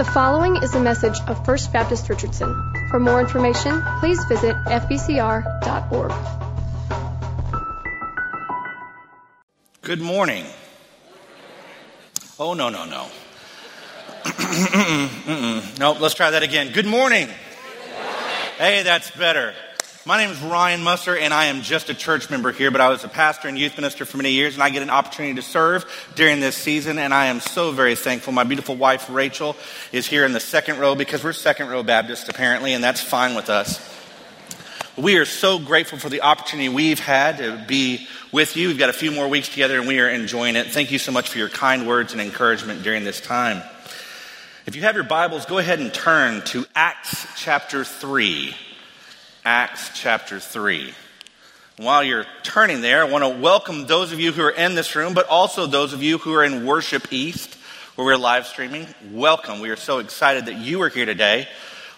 The following is a message of First Baptist Richardson. For more information, please visit fbcr.org. Good morning. Oh, no, no, no. nope, let's try that again. Good morning. Hey, that's better. My name is Ryan Musser, and I am just a church member here, but I was a pastor and youth minister for many years, and I get an opportunity to serve during this season, and I am so very thankful. My beautiful wife, Rachel, is here in the second row because we're second row Baptists, apparently, and that's fine with us. We are so grateful for the opportunity we've had to be with you. We've got a few more weeks together, and we are enjoying it. Thank you so much for your kind words and encouragement during this time. If you have your Bibles, go ahead and turn to Acts chapter 3. Acts chapter 3. While you're turning there, I want to welcome those of you who are in this room, but also those of you who are in Worship East, where we're live streaming. Welcome. We are so excited that you are here today.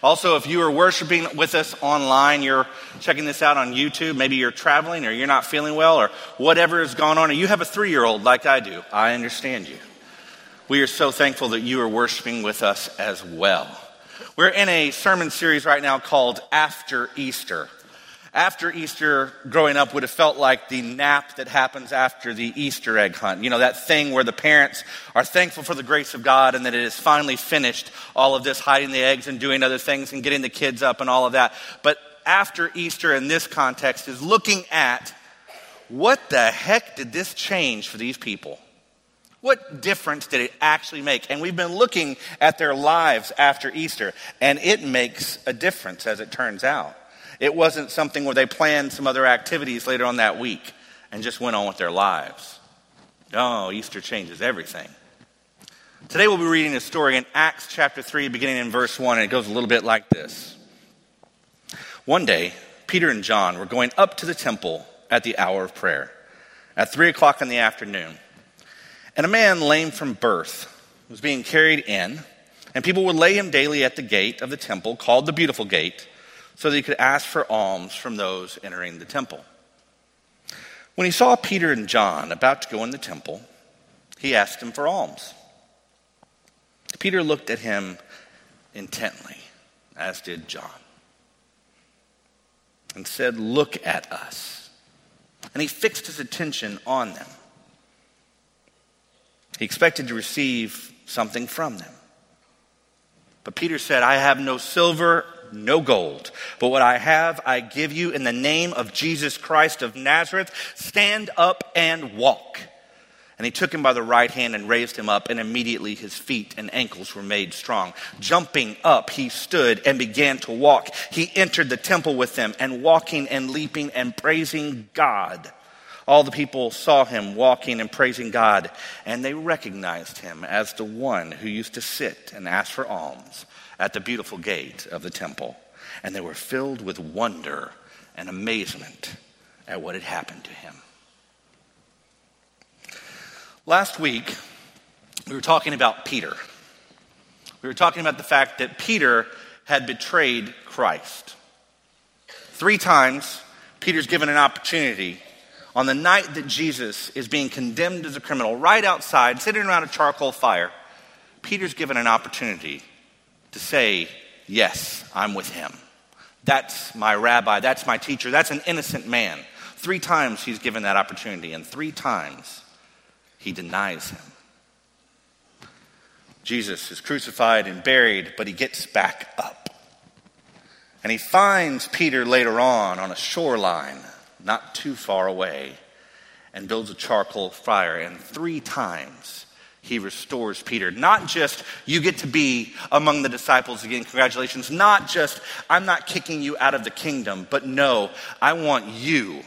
Also, if you are worshiping with us online, you're checking this out on YouTube, maybe you're traveling or you're not feeling well or whatever has gone on, or you have a three year old like I do, I understand you. We are so thankful that you are worshiping with us as well. We're in a sermon series right now called After Easter. After Easter, growing up would have felt like the nap that happens after the Easter egg hunt. You know, that thing where the parents are thankful for the grace of God and that it is finally finished, all of this hiding the eggs and doing other things and getting the kids up and all of that. But after Easter in this context is looking at what the heck did this change for these people? What difference did it actually make? And we've been looking at their lives after Easter, and it makes a difference as it turns out. It wasn't something where they planned some other activities later on that week and just went on with their lives. No, Easter changes everything. Today we'll be reading a story in Acts chapter 3, beginning in verse 1, and it goes a little bit like this. One day, Peter and John were going up to the temple at the hour of prayer at 3 o'clock in the afternoon. And a man lame from birth was being carried in, and people would lay him daily at the gate of the temple, called the Beautiful Gate, so that he could ask for alms from those entering the temple. When he saw Peter and John about to go in the temple, he asked them for alms. Peter looked at him intently, as did John, and said, Look at us. And he fixed his attention on them. He expected to receive something from them. But Peter said, I have no silver, no gold, but what I have I give you in the name of Jesus Christ of Nazareth. Stand up and walk. And he took him by the right hand and raised him up, and immediately his feet and ankles were made strong. Jumping up, he stood and began to walk. He entered the temple with them, and walking and leaping and praising God. All the people saw him walking and praising God, and they recognized him as the one who used to sit and ask for alms at the beautiful gate of the temple. And they were filled with wonder and amazement at what had happened to him. Last week, we were talking about Peter. We were talking about the fact that Peter had betrayed Christ. Three times, Peter's given an opportunity on the night that Jesus is being condemned as a criminal, right outside, sitting around a charcoal fire, Peter's given an opportunity to say, Yes, I'm with him. That's my rabbi. That's my teacher. That's an innocent man. Three times he's given that opportunity, and three times he denies him. Jesus is crucified and buried, but he gets back up. And he finds Peter later on on a shoreline not too far away, and builds a charcoal fire. And three times he restores Peter. Not just, you get to be among the disciples again, congratulations. Not just, I'm not kicking you out of the kingdom, but no, I want you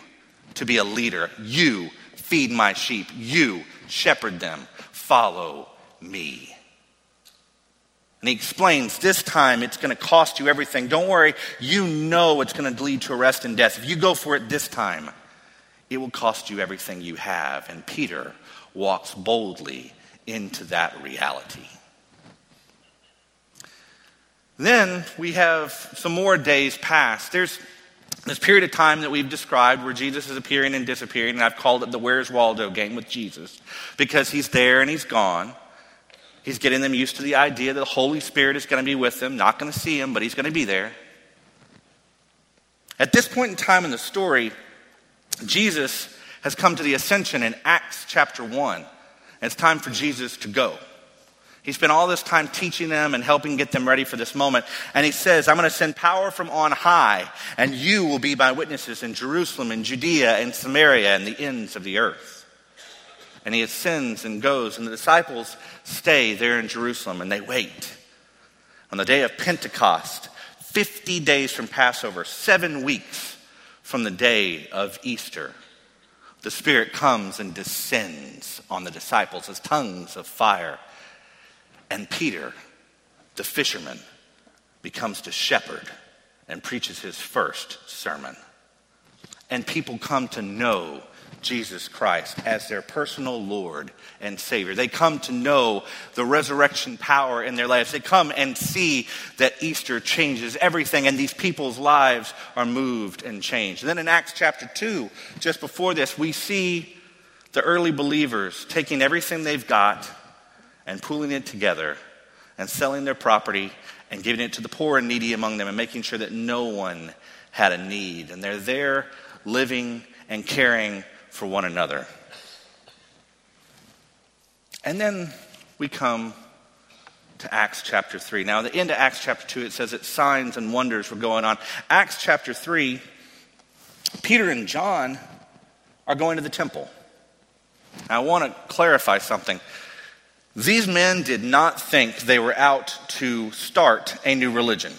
to be a leader. You feed my sheep. You shepherd them. Follow me. And he explains this time it's going to cost you everything. Don't worry, you know it's going to lead to arrest and death. If you go for it this time, it will cost you everything you have. And Peter walks boldly into that reality. Then we have some more days pass. There's this period of time that we've described where Jesus is appearing and disappearing, and I've called it the Where's Waldo game with Jesus because he's there and he's gone. He's getting them used to the idea that the Holy Spirit is going to be with them, not going to see him, but he's going to be there. At this point in time in the story, Jesus has come to the ascension in Acts chapter 1. And it's time for Jesus to go. He spent all this time teaching them and helping get them ready for this moment. And he says, I'm going to send power from on high, and you will be my witnesses in Jerusalem and Judea and Samaria and the ends of the earth. And he ascends and goes, and the disciples stay there in Jerusalem and they wait. On the day of Pentecost, 50 days from Passover, seven weeks from the day of Easter, the Spirit comes and descends on the disciples as tongues of fire. And Peter, the fisherman, becomes the shepherd and preaches his first sermon. And people come to know Jesus Christ as their personal Lord and Savior. They come to know the resurrection power in their lives. They come and see that Easter changes everything and these people's lives are moved and changed. And then in Acts chapter 2, just before this, we see the early believers taking everything they've got and pooling it together and selling their property and giving it to the poor and needy among them and making sure that no one had a need. And they're there living and caring for one another. And then we come to Acts chapter 3. Now, the end of Acts chapter 2, it says that signs and wonders were going on. Acts chapter 3, Peter and John are going to the temple. Now, I want to clarify something. These men did not think they were out to start a new religion.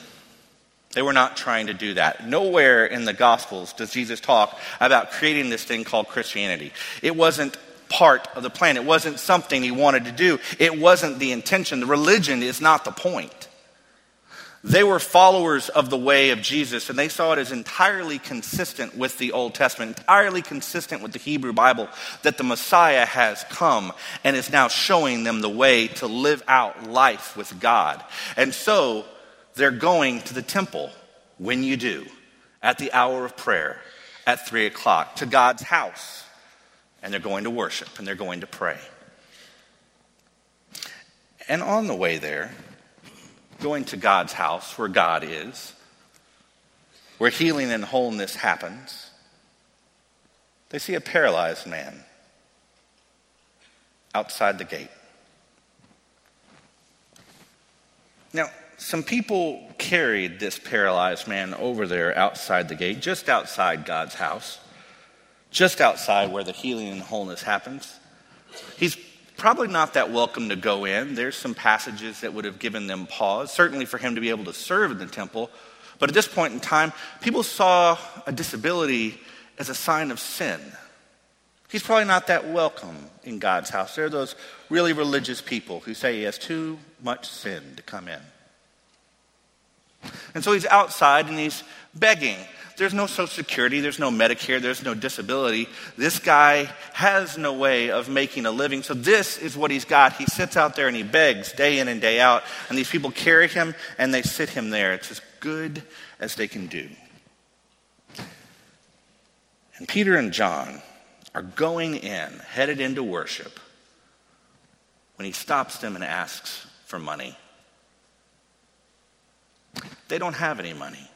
They were not trying to do that. Nowhere in the Gospels does Jesus talk about creating this thing called Christianity. It wasn't part of the plan, it wasn't something he wanted to do, it wasn't the intention. The religion is not the point. They were followers of the way of Jesus, and they saw it as entirely consistent with the Old Testament, entirely consistent with the Hebrew Bible, that the Messiah has come and is now showing them the way to live out life with God. And so, they're going to the temple when you do, at the hour of prayer, at three o'clock, to God's house. And they're going to worship and they're going to pray. And on the way there, going to God's house where God is, where healing and wholeness happens, they see a paralyzed man outside the gate. Now, some people carried this paralyzed man over there outside the gate, just outside God's house, just outside where the healing and wholeness happens. He's probably not that welcome to go in. There's some passages that would have given them pause, certainly for him to be able to serve in the temple. But at this point in time, people saw a disability as a sign of sin. He's probably not that welcome in God's house. There are those really religious people who say he has too much sin to come in. And so he's outside and he's begging. There's no Social Security, there's no Medicare, there's no disability. This guy has no way of making a living. So this is what he's got. He sits out there and he begs day in and day out. And these people carry him and they sit him there. It's as good as they can do. And Peter and John are going in, headed into worship, when he stops them and asks for money. They don't have any money.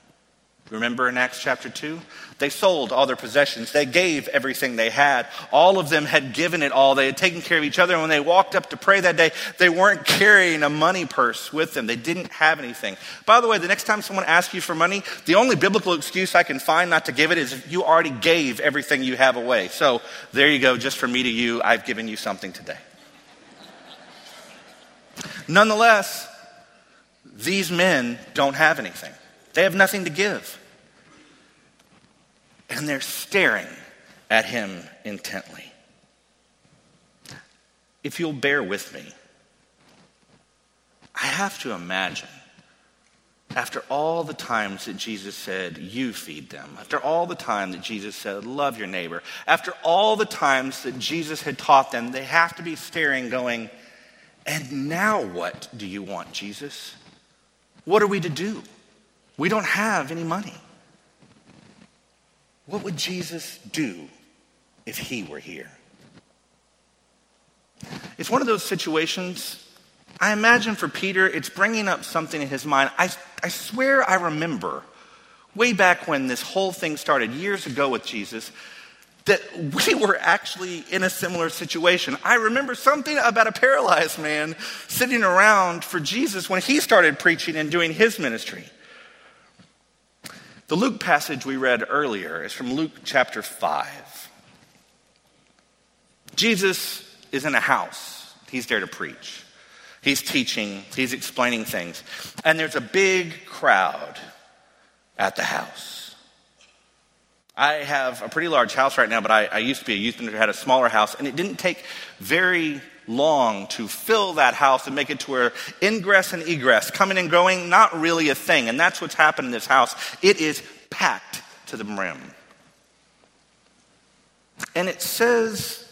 Remember in Acts chapter 2? They sold all their possessions. They gave everything they had. All of them had given it all. They had taken care of each other. And when they walked up to pray that day, they weren't carrying a money purse with them. They didn't have anything. By the way, the next time someone asks you for money, the only biblical excuse I can find not to give it is if you already gave everything you have away. So there you go. Just from me to you, I've given you something today. Nonetheless, these men don't have anything, they have nothing to give. And they're staring at him intently. If you'll bear with me, I have to imagine after all the times that Jesus said, You feed them, after all the time that Jesus said, Love your neighbor, after all the times that Jesus had taught them, they have to be staring, going, And now what do you want, Jesus? What are we to do? We don't have any money. What would Jesus do if he were here? It's one of those situations I imagine for Peter, it's bringing up something in his mind. I, I swear I remember way back when this whole thing started years ago with Jesus that we were actually in a similar situation. I remember something about a paralyzed man sitting around for Jesus when he started preaching and doing his ministry. The Luke passage we read earlier is from Luke chapter 5. Jesus is in a house, he's there to preach. He's teaching, he's explaining things. And there's a big crowd at the house. I have a pretty large house right now, but I, I used to be a youth minister, had a smaller house, and it didn't take very long to fill that house and make it to where ingress and egress, coming and going, not really a thing. And that's what's happened in this house. It is packed to the brim. And it says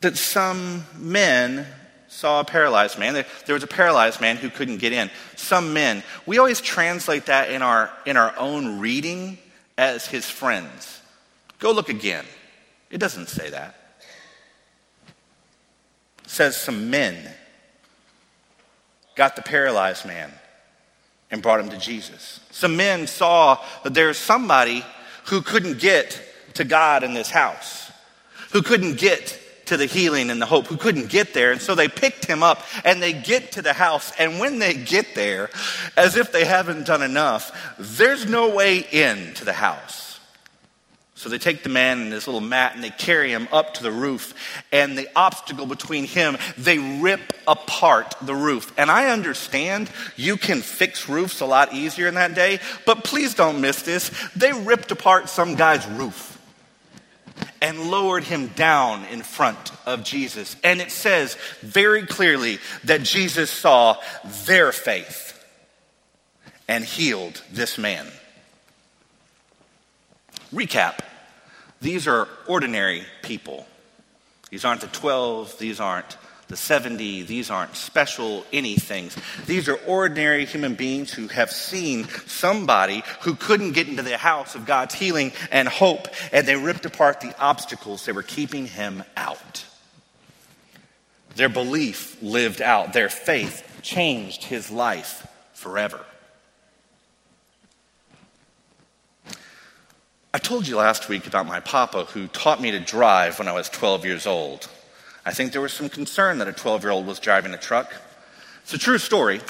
that some men saw a paralyzed man. There, there, was a paralyzed man who couldn't get in. Some men. We always translate that in our, in our own reading as his friends. Go look again. It doesn't say that. It says some men got the paralyzed man and brought him to Jesus. Some men saw that there's somebody who couldn't get to God in this house, who couldn't get to the healing and the hope who couldn't get there. And so they picked him up and they get to the house. And when they get there, as if they haven't done enough, there's no way in to the house. So they take the man and his little mat and they carry him up to the roof. And the obstacle between him, they rip apart the roof. And I understand you can fix roofs a lot easier in that day, but please don't miss this. They ripped apart some guy's roof and lowered him down in front of Jesus. And it says very clearly that Jesus saw their faith and healed this man. Recap these are ordinary people. These aren't the 12, these aren't the 70, these aren't special anythings. These are ordinary human beings who have seen somebody who couldn't get into the house of God's healing and hope, and they ripped apart the obstacles that were keeping him out. Their belief lived out, their faith changed his life forever. I told you last week about my papa who taught me to drive when I was 12 years old. I think there was some concern that a 12 year old was driving a truck. It's a true story.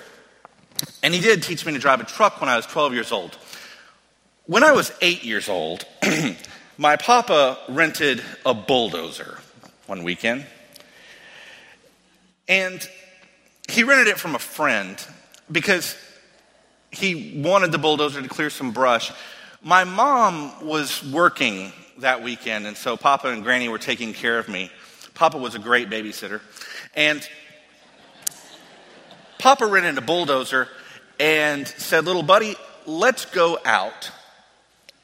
And he did teach me to drive a truck when I was 12 years old. When I was eight years old, my papa rented a bulldozer one weekend. And he rented it from a friend because he wanted the bulldozer to clear some brush. My mom was working that weekend, and so Papa and Granny were taking care of me. Papa was a great babysitter. And Papa rented a bulldozer and said, Little buddy, let's go out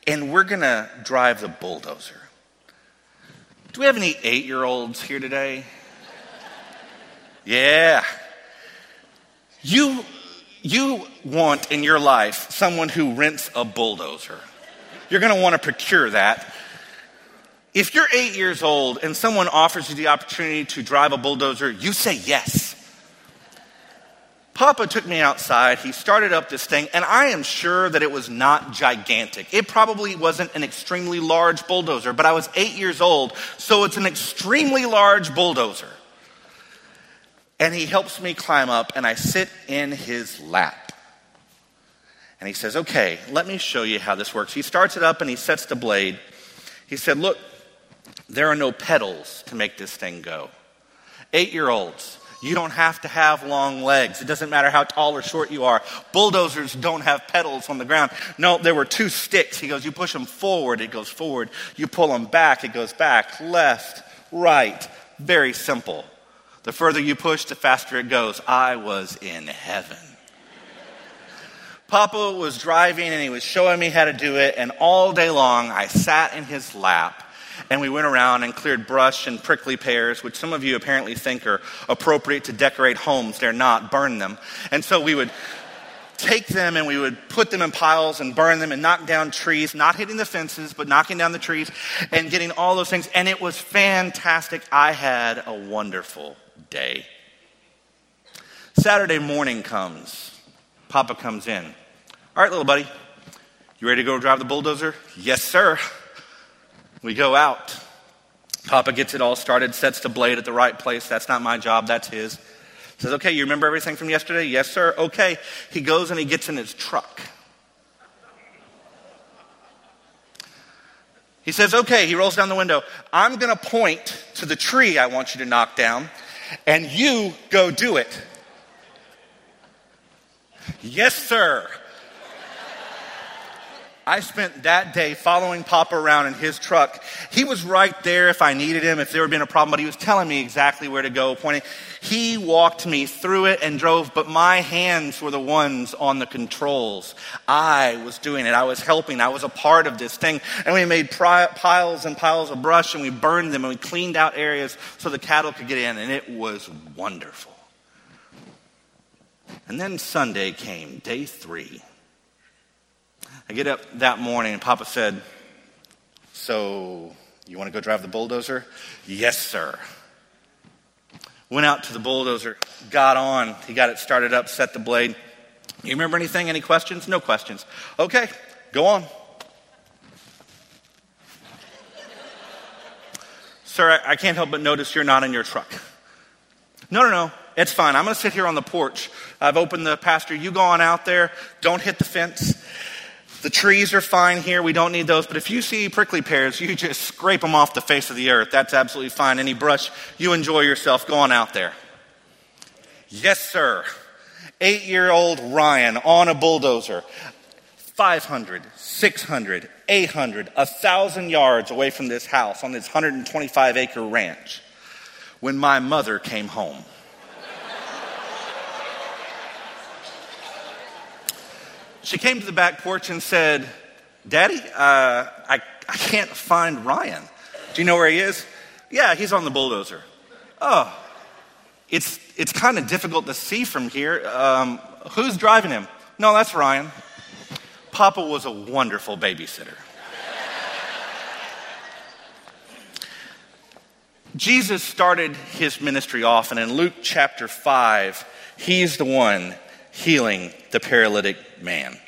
and we're going to drive the bulldozer. Do we have any eight year olds here today? Yeah. You, you want in your life someone who rents a bulldozer. You're going to want to procure that if you're eight years old and someone offers you the opportunity to drive a bulldozer, you say yes. Papa took me outside. He started up this thing, and I am sure that it was not gigantic. It probably wasn't an extremely large bulldozer, but I was eight years old, so it's an extremely large bulldozer. And he helps me climb up, and I sit in his lap. And he says, Okay, let me show you how this works. He starts it up and he sets the blade. He said, Look, there are no pedals to make this thing go. Eight year olds, you don't have to have long legs. It doesn't matter how tall or short you are. Bulldozers don't have pedals on the ground. No, there were two sticks. He goes, you push them forward, it goes forward. You pull them back, it goes back. Left, right. Very simple. The further you push, the faster it goes. I was in heaven. Papa was driving and he was showing me how to do it, and all day long I sat in his lap and we went around and cleared brush and prickly pears, which some of you apparently think are appropriate to decorate homes. They're not, burn them. And so we would take them and we would put them in piles and burn them and knock down trees, not hitting the fences, but knocking down the trees and getting all those things. And it was fantastic. I had a wonderful day. Saturday morning comes. Papa comes in. All right, little buddy, you ready to go drive the bulldozer? Yes, sir. We go out. Papa gets it all started, sets the blade at the right place. That's not my job, that's his. Says, okay, you remember everything from yesterday? Yes, sir. Okay. He goes and he gets in his truck. He says, okay, he rolls down the window. I'm going to point to the tree I want you to knock down, and you go do it. Yes, sir. I spent that day following Papa around in his truck. He was right there if I needed him, if there had been a problem, but he was telling me exactly where to go, pointing. He walked me through it and drove, but my hands were the ones on the controls. I was doing it. I was helping. I was a part of this thing. And we made piles and piles of brush and we burned them and we cleaned out areas so the cattle could get in, and it was wonderful. And then Sunday came, day three. I get up that morning and Papa said, So, you want to go drive the bulldozer? Yes, sir. Went out to the bulldozer, got on, he got it started up, set the blade. You remember anything? Any questions? No questions. Okay, go on. Sir, I, I can't help but notice you're not in your truck. No, no, no. It's fine. I'm going to sit here on the porch. I've opened the pasture. You go on out there. Don't hit the fence. The trees are fine here. We don't need those. But if you see prickly pears, you just scrape them off the face of the earth. That's absolutely fine. Any brush, you enjoy yourself going out there. Yes, sir. Eight year old Ryan on a bulldozer. 500, 600, 800, 1,000 yards away from this house on this 125 acre ranch when my mother came home. She came to the back porch and said, Daddy, uh, I, I can't find Ryan. Do you know where he is? Yeah, he's on the bulldozer. Oh, it's, it's kind of difficult to see from here. Um, who's driving him? No, that's Ryan. Papa was a wonderful babysitter. Jesus started his ministry off, and in Luke chapter 5, he's the one healing the paralytic man.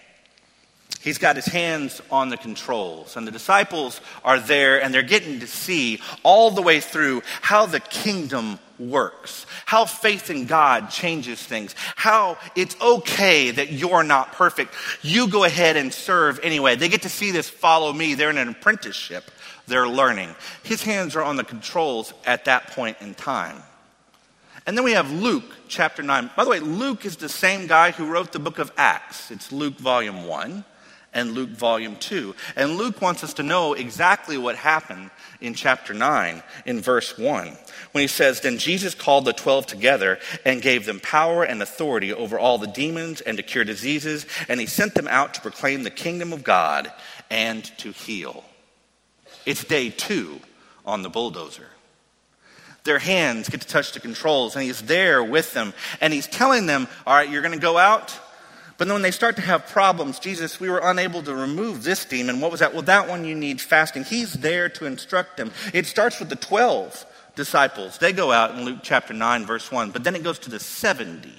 He's got his hands on the controls, and the disciples are there, and they're getting to see all the way through how the kingdom works, how faith in God changes things, how it's okay that you're not perfect. You go ahead and serve anyway. They get to see this follow me. They're in an apprenticeship, they're learning. His hands are on the controls at that point in time. And then we have Luke chapter 9. By the way, Luke is the same guy who wrote the book of Acts. It's Luke volume 1 and Luke volume 2. And Luke wants us to know exactly what happened in chapter 9 in verse 1 when he says, Then Jesus called the twelve together and gave them power and authority over all the demons and to cure diseases, and he sent them out to proclaim the kingdom of God and to heal. It's day two on the bulldozer their hands get to touch the controls, and he's there with them, and he's telling them, All right, you're going to go out. But then when they start to have problems, Jesus, we were unable to remove this demon. What was that? Well, that one you need fasting. He's there to instruct them. It starts with the 12 disciples. They go out in Luke chapter 9, verse 1, but then it goes to the 70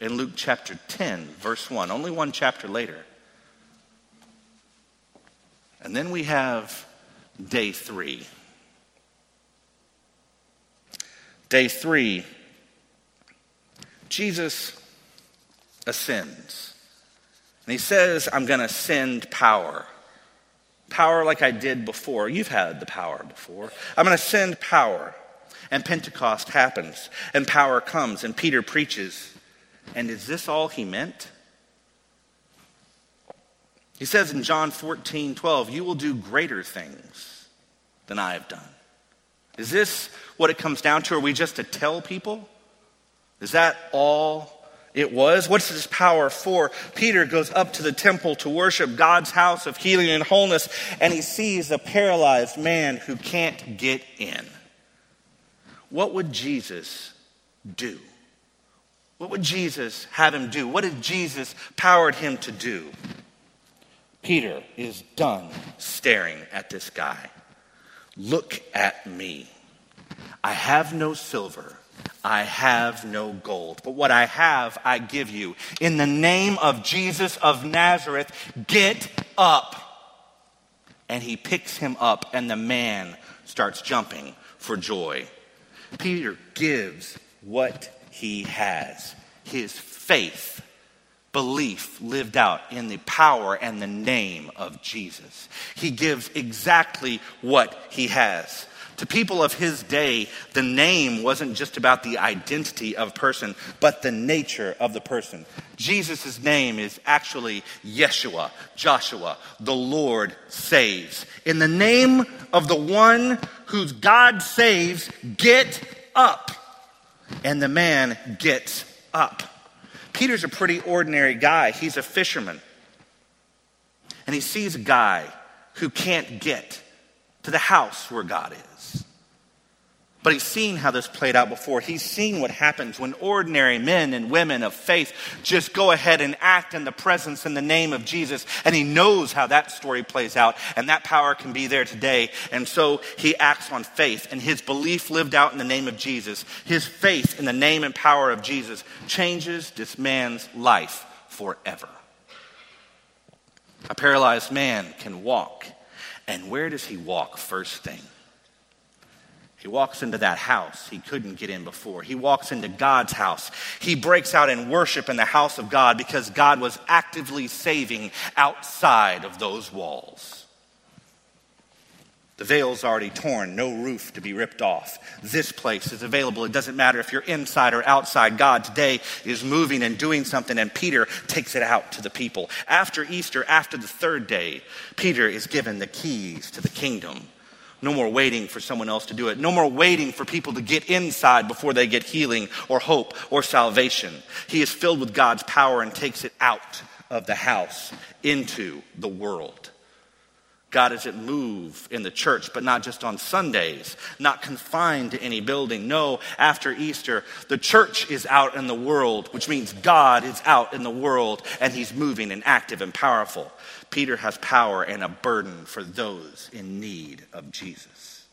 in Luke chapter 10, verse 1, only one chapter later. And then we have day three. Day three, Jesus ascends. And he says, I'm going to send power. Power like I did before. You've had the power before. I'm going to send power. And Pentecost happens, and power comes, and Peter preaches. And is this all he meant? He says in John 14, 12, You will do greater things than I have done. Is this what it comes down to? Are we just to tell people? Is that all it was? What's this power for? Peter goes up to the temple to worship God's house of healing and wholeness, and he sees a paralyzed man who can't get in. What would Jesus do? What would Jesus have him do? What did Jesus powered him to do? Peter is done staring at this guy. Look at me. I have no silver. I have no gold, but what I have I give you. In the name of Jesus of Nazareth, get up. And he picks him up, and the man starts jumping for joy. Peter gives what he has his faith, belief lived out in the power and the name of Jesus. He gives exactly what he has. To people of his day, the name wasn't just about the identity of a person, but the nature of the person. Jesus' name is actually Yeshua, Joshua, the Lord saves. In the name of the one whose God saves, get up. And the man gets up. Peter's a pretty ordinary guy. He's a fisherman. And he sees a guy who can't get to the house where God is. But he's seen how this played out before. He's seen what happens when ordinary men and women of faith just go ahead and act in the presence and the name of Jesus. And he knows how that story plays out, and that power can be there today. And so he acts on faith, and his belief lived out in the name of Jesus, his faith in the name and power of Jesus changes this man's life forever. A paralyzed man can walk. And where does he walk first thing? He walks into that house he couldn't get in before. He walks into God's house. He breaks out in worship in the house of God because God was actively saving outside of those walls. The veil's already torn, no roof to be ripped off. This place is available. It doesn't matter if you're inside or outside. God today is moving and doing something, and Peter takes it out to the people. After Easter, after the third day, Peter is given the keys to the kingdom. No more waiting for someone else to do it. No more waiting for people to get inside before they get healing or hope or salvation. He is filled with God's power and takes it out of the house into the world. God is at move in the church, but not just on Sundays, not confined to any building. No, after Easter, the church is out in the world, which means God is out in the world and he's moving and active and powerful. Peter has power and a burden for those in need of Jesus.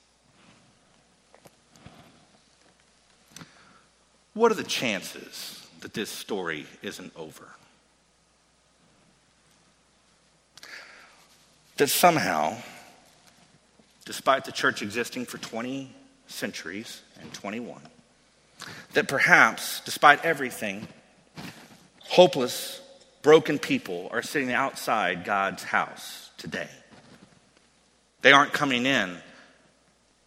What are the chances that this story isn't over? That somehow, despite the church existing for 20 centuries and 21, that perhaps, despite everything, hopeless broken people are sitting outside God's house today. They aren't coming in.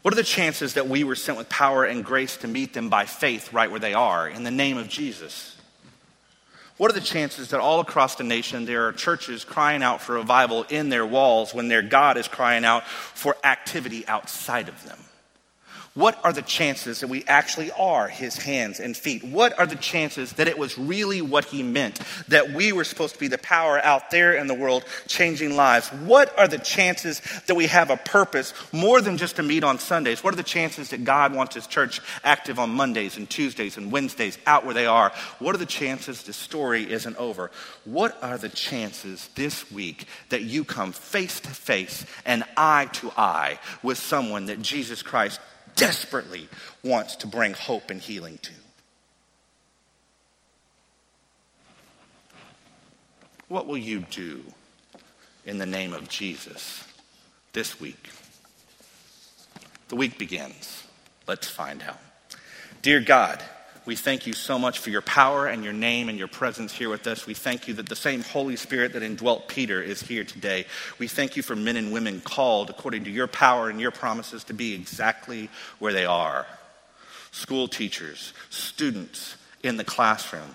What are the chances that we were sent with power and grace to meet them by faith right where they are in the name of Jesus? What are the chances that all across the nation there are churches crying out for revival in their walls when their God is crying out for activity outside of them? What are the chances that we actually are his hands and feet? What are the chances that it was really what he meant? That we were supposed to be the power out there in the world changing lives? What are the chances that we have a purpose more than just to meet on Sundays? What are the chances that God wants his church active on Mondays and Tuesdays and Wednesdays out where they are? What are the chances the story isn't over? What are the chances this week that you come face to face and eye to eye with someone that Jesus Christ desperately wants to bring hope and healing to. What will you do in the name of Jesus this week? The week begins. Let's find out. Dear God, we thank you so much for your power and your name and your presence here with us. We thank you that the same Holy Spirit that indwelt Peter is here today. We thank you for men and women called according to your power and your promises to be exactly where they are school teachers, students in the classroom,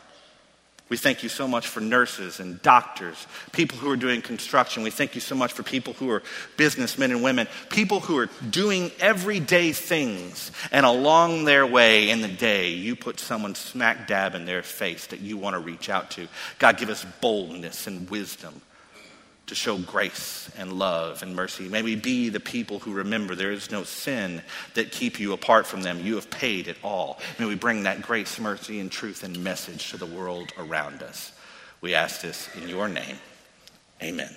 we thank you so much for nurses and doctors, people who are doing construction. We thank you so much for people who are businessmen and women, people who are doing everyday things. And along their way in the day, you put someone smack dab in their face that you want to reach out to. God, give us boldness and wisdom to show grace and love and mercy. May we be the people who remember there is no sin that keep you apart from them. You have paid it all. May we bring that grace, mercy, and truth and message to the world around us. We ask this in your name. Amen.